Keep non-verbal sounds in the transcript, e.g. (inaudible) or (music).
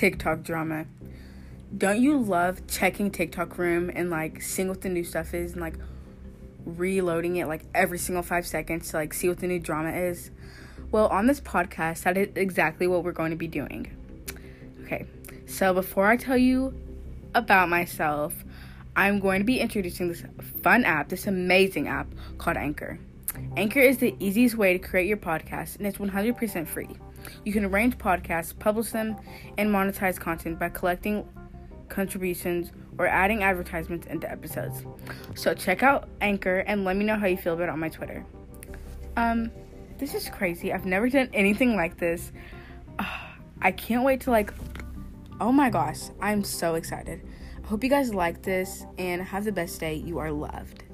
TikTok drama. Don't you love checking TikTok room and like seeing what the new stuff is and like reloading it like every single five seconds to like see what the new drama is? Well, on this podcast, that is exactly what we're going to be doing. Okay, so before I tell you about myself, I'm going to be introducing this fun app, this amazing app called Anchor. Anchor is the easiest way to create your podcast, and it's 100% free. You can arrange podcasts, publish them, and monetize content by collecting contributions or adding advertisements into episodes. So check out Anchor and let me know how you feel about it on my Twitter. Um, this is crazy. I've never done anything like this. (sighs) I can't wait to like. Oh my gosh, I'm so excited. I hope you guys like this and have the best day. You are loved.